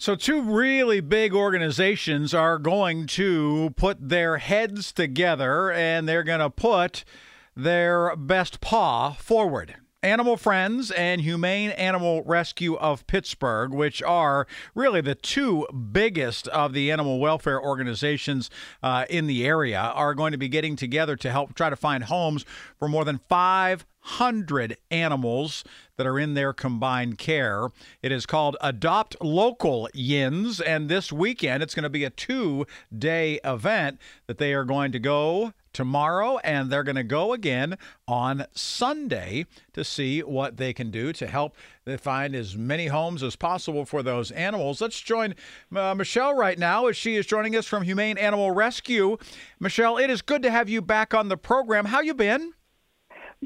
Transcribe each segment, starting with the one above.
So, two really big organizations are going to put their heads together and they're going to put their best paw forward. Animal Friends and Humane Animal Rescue of Pittsburgh, which are really the two biggest of the animal welfare organizations uh, in the area, are going to be getting together to help try to find homes for more than 500 animals that are in their combined care. It is called Adopt Local Yinz, and this weekend it's going to be a two day event that they are going to go tomorrow, and they're going to go again on Sunday to see what they can do to help find as many homes as possible for those animals. Let's join uh, Michele right now as she is joining us from Humane Animal Rescue. Michele, it is good to have you back on the program. How you been?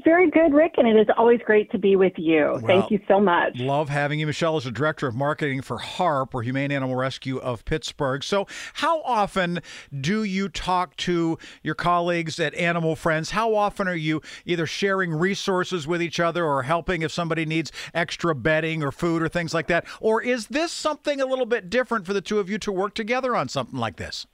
Very good, Rick, and it is always great to be with you. Well, Thank you so much. Love having you. Michele is the Director of Marketing for HARP, or Humane Animal Rescue of Pittsburgh. So, how often do you talk to your colleagues at Animal Friends? How often are you either sharing resources with each other or helping if somebody needs extra bedding or food or things like that? Or is this something a little bit different for the two of you to work together on something like this?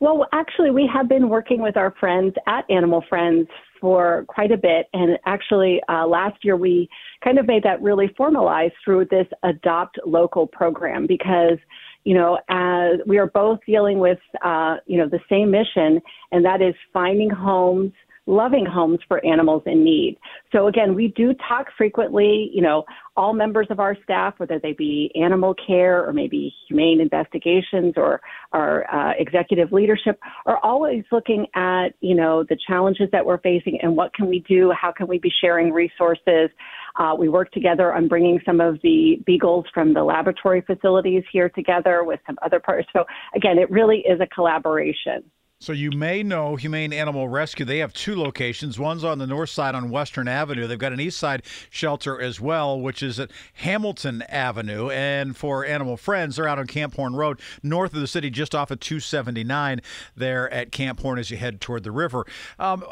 Well, actually, we have been working with our friends at Animal Friends for quite a bit. And actually, uh, last year we kind of made that really formalized through this Adopt Local program because, you know, as we are both dealing with, uh, you know, the same mission, and that is finding homes loving homes for animals in need. So again, we do talk frequently, you know, all members of our staff, whether they be animal care or maybe humane investigations or our uh, executive leadership, are always looking at, you know, the challenges that we're facing and what can we do? How can we be sharing resources? Uh, we work together on bringing some of the beagles from the laboratory facilities here together with some other partners. So again, it really is a collaboration. So you may know Humane Animal Rescue. They have two locations. One's on the north side on Western Avenue. They've got an east side shelter as well, which is at Hamilton Avenue. And for Animal Friends, they're out on Camp Horne Road, north of the city, just off of 279 there at Camp Horne as you head toward the river. Um,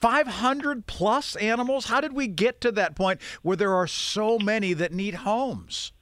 500 plus animals. How did we get to that point where there are so many that need homes?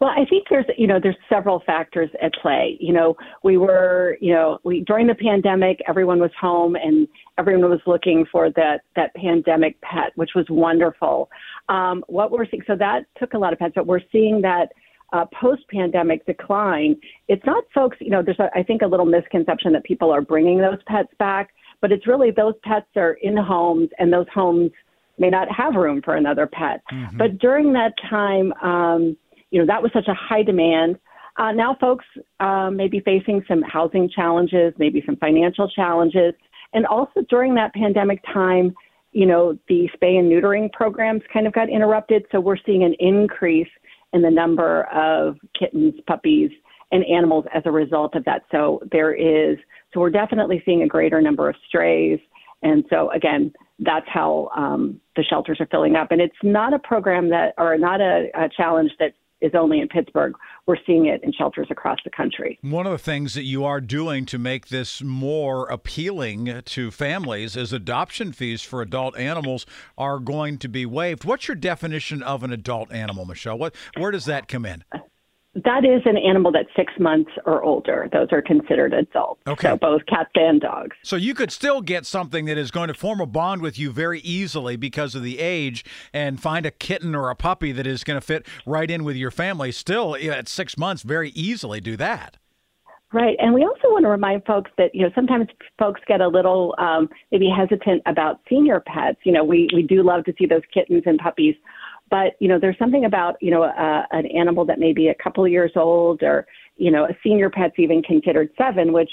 Well, I think there's, you know, there's several factors at play. You know, we were, you know, we during the pandemic, everyone was home and everyone was looking for that that pandemic pet, which was wonderful. Um, what we're seeing, so that took a lot of pets, but we're seeing that uh, post-pandemic decline. It's not folks, you know, there's a, I think a little misconception that people are bringing those pets back, but it's really those pets are in homes and those homes may not have room for another pet. Mm-hmm. But during that time. Um, you know, that was such a high demand. Uh, now folks uh, may be facing some housing challenges, maybe some financial challenges. And also during that pandemic time, you know, the spay and neutering programs kind of got interrupted. So we're seeing an increase in the number of kittens, puppies, and animals as a result of that. So there is, so we're definitely seeing a greater number of strays. And so again, that's how um, the shelters are filling up. And it's not a program that, or not a, a challenge that is only in Pittsburgh. We're seeing it in shelters across the country. One of the things that you are doing to make this more appealing to families is adoption fees for adult animals are going to be waived. What's your definition of an adult animal, Michele? What where does that come in? That is an animal that's six months or older. Those are considered adults. Okay. So both cats and dogs. So you could still get something that is going to form a bond with you very easily because of the age and find a kitten or a puppy that is going to fit right in with your family. Still, at six months, very easily do that. Right. And we also want to remind folks that, you know, sometimes folks get a little um, maybe hesitant about senior pets. You know, we, we do love to see those kittens and puppies but you know, there's something about you know uh, an animal that may be a couple of years old, or you know, a senior pet's even considered seven, which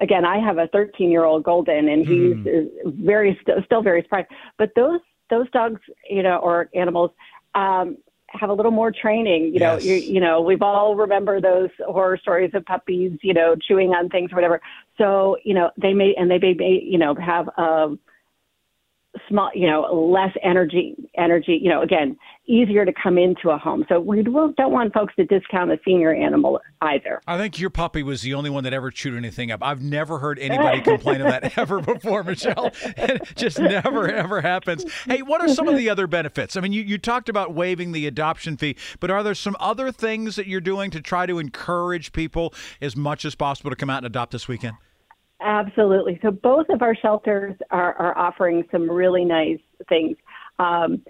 again, I have a 13 year old golden, and he's mm. very st- still very surprised. But those those dogs, you know, or animals, um, have a little more training. You know, Yes. you, you know, we've all remember those horror stories of puppies, you know, chewing on things or whatever. So, you know, they may and they may, may you know, have um small, you know, less energy, energy, you know, again, easier to come into a home. So we don't want folks to discount a senior animal either. I think your puppy was the only one that ever chewed anything up. I've never heard anybody complain of that ever before, Michele. It just never, ever happens. Hey, what are some of the other benefits? I mean, you, you talked about waiving the adoption fee, but are there some other things that you're doing to try to encourage people as much as possible to come out and adopt this weekend? Absolutely. So both of our shelters are, are offering some really nice things. Um,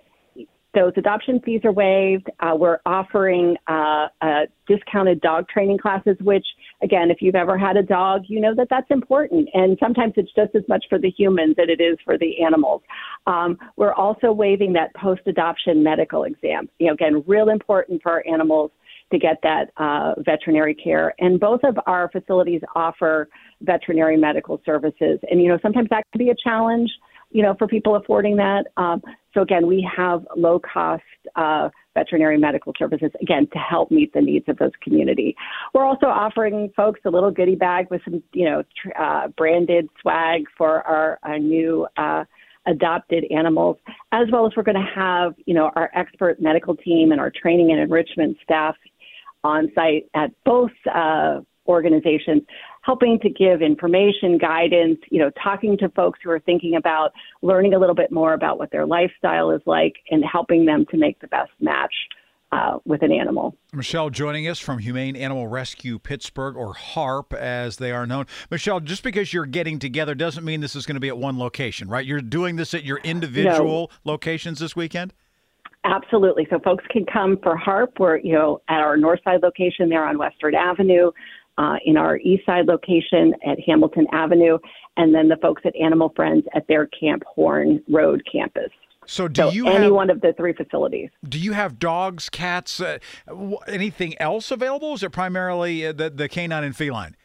those adoption fees are waived. Uh, we're offering uh, uh, discounted dog training classes, which, again, if you've ever had a dog, you know that that's important. And sometimes it's just as much for the humans as it is for the animals. Um, we're also waiving that post adoption medical exam. You know, again, real important for our animals to get that uh, veterinary care. And both of our facilities offer veterinary medical services. And, you know, sometimes that can be a challenge, you know, for people affording that. Um, so, again, we have low cost uh, veterinary medical services, again, to help meet the needs of those community. We're also offering folks a little goodie bag with some, you know, tr- uh, branded swag for our, our new uh, adopted animals, as well as we're going to have, you know, our expert medical team and our training and enrichment staff on site at both uh, organizations, helping to give information, guidance, you know, talking to folks who are thinking about learning a little bit more about what their lifestyle is like and helping them to make the best match uh, with an animal. Michele joining us from Humane Animal Rescue Pittsburgh, or HARP as they are known. Michele, just because you're getting together doesn't mean this is going to be at one location, right? You're doing this at your individual locations this weekend? Absolutely. So folks can come for HARP. We're, you know, at our north side location there on Western Avenue, uh, in our east side location at Hamilton Avenue, and then the folks at Animal Friends at their Camp Horne Road campus. So do So you any have one of the three facilities. do you have dogs, cats, uh, anything else available? Is it primarily uh, the the canine and feline?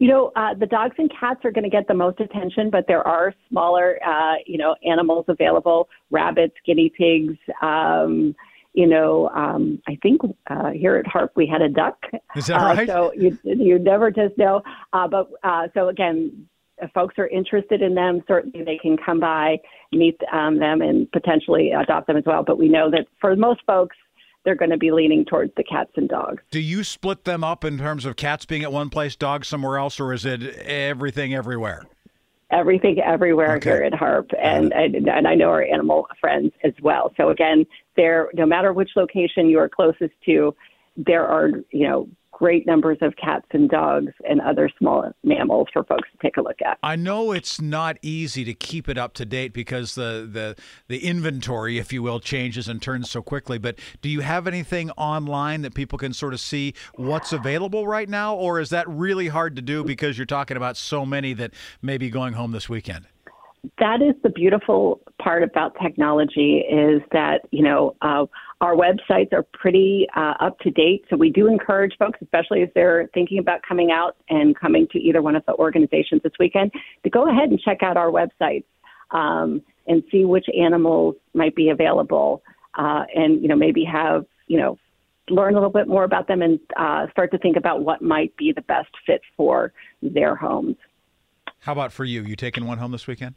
You know, uh, the dogs and cats are going to get the most attention, but there are smaller, uh, you know, animals available: rabbits, guinea pigs. Um, you know, um, I think uh, here at Harp we had a duck. Is that Uh, right? so you you never just know. Uh, but uh, so again, if folks are interested in them, certainly they can come by, meet um, them, and potentially adopt them as well. But we know that for most folks, they're going to be leaning towards the cats and dogs. Do you split them up in terms of cats being at one place, dogs somewhere else, or is it everything everywhere? everything everywhere Okay. here at Harp, and, and and I know our animal friends as well. So again, there, no matter which location you are closest to, there are you know great numbers of cats and dogs and other small mammals for folks to take a look at. I know it's not easy to keep it up to date because the, the the inventory, if you will, changes and turns so quickly. But do you have anything online that people can sort of see what's available right now, or is that really hard to do because you're talking about so many that may be going home this weekend? That is the beautiful part about technology is that you know uh, our websites are pretty uh, up to date so we do encourage folks especially if they're thinking about coming out and coming to either one of the organizations this weekend to go ahead and check out our websites um, and see which animals might be available uh, and you know maybe have you know learn a little bit more about them and uh, start to think about what might be the best fit for their homes How about for you? You taking one home this weekend?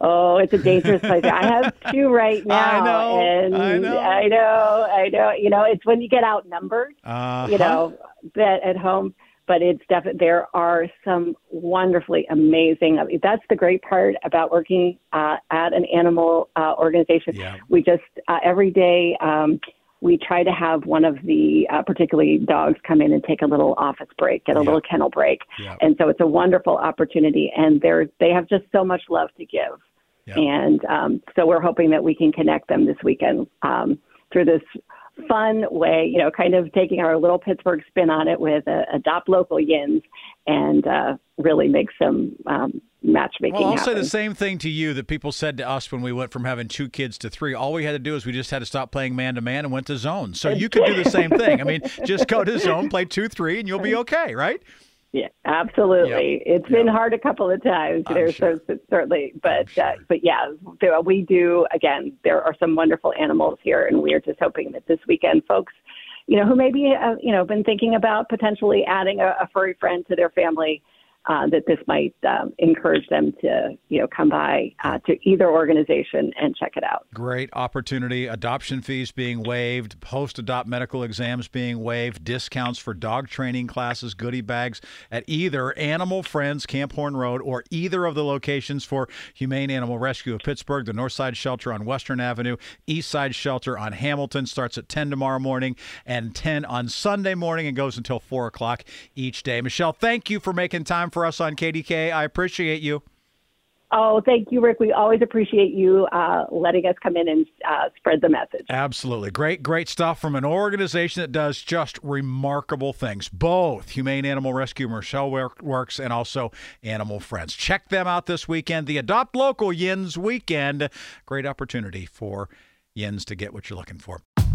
Oh, it's a dangerous place. I have two right now. I know, And I know. I know. I know. You know, it's when you get outnumbered, Uh, you know, that at home. But it's definitely, there are some wonderfully amazing. I mean, that's the great part about working uh, at an animal uh, organization. Yeah. We just, uh, every day, um, we try to have one of the uh, particularly dogs come in and take a little office break, get a Yeah. little kennel break, Yeah. and so it's a wonderful opportunity. And they're they have just so much love to give, Yeah. and um, so we're hoping that we can connect them this weekend um, through this fun way. You know, kind of taking our little Pittsburgh spin on it with uh, adopt local yinz and uh, really make some um, matchmaking Well, I'll happen. say the same thing to you that people said to us when we went from having two kids to three. All we had to do is we just had to stop playing man to man and went to zone. So you could do the same thing. I mean, just go to zone, play two, three, and you'll be okay, right? Yeah, absolutely. Yep. It's yep. been hard a couple of times. I'm There's sure. so, certainly, but sure. uh, but yeah, we do. Again, there are some wonderful animals here, and we are just hoping that this weekend, folks, you know, who maybe uh, you know been thinking about potentially adding a, a furry friend to their family uh, that this might um, encourage them to, you know, come by uh, to either organization and check it out. Great opportunity. Adoption fees being waived, post-adopt medical exams being waived, discounts for dog training classes, goodie bags at either Animal Friends Camp Horne Road or either of the locations for Humane Animal Rescue of Pittsburgh. The Northside Shelter on Western Avenue, East Side Shelter on Hamilton starts at 10 tomorrow morning and 10 on Sunday morning and goes until 4 o'clock each day. Michele, thank you for making time us on KDK. I appreciate you. Oh, thank you, Rick. We always appreciate you uh, letting us come in and uh, spread the message. Absolutely. Great, great stuff from an organization that does just remarkable things. Both Humane Animal Rescue, Michele Works, and also Animal Friends. Check them out this weekend. The Adopt Local Yinz Weekend. Great opportunity for Yinz to get what you're looking for.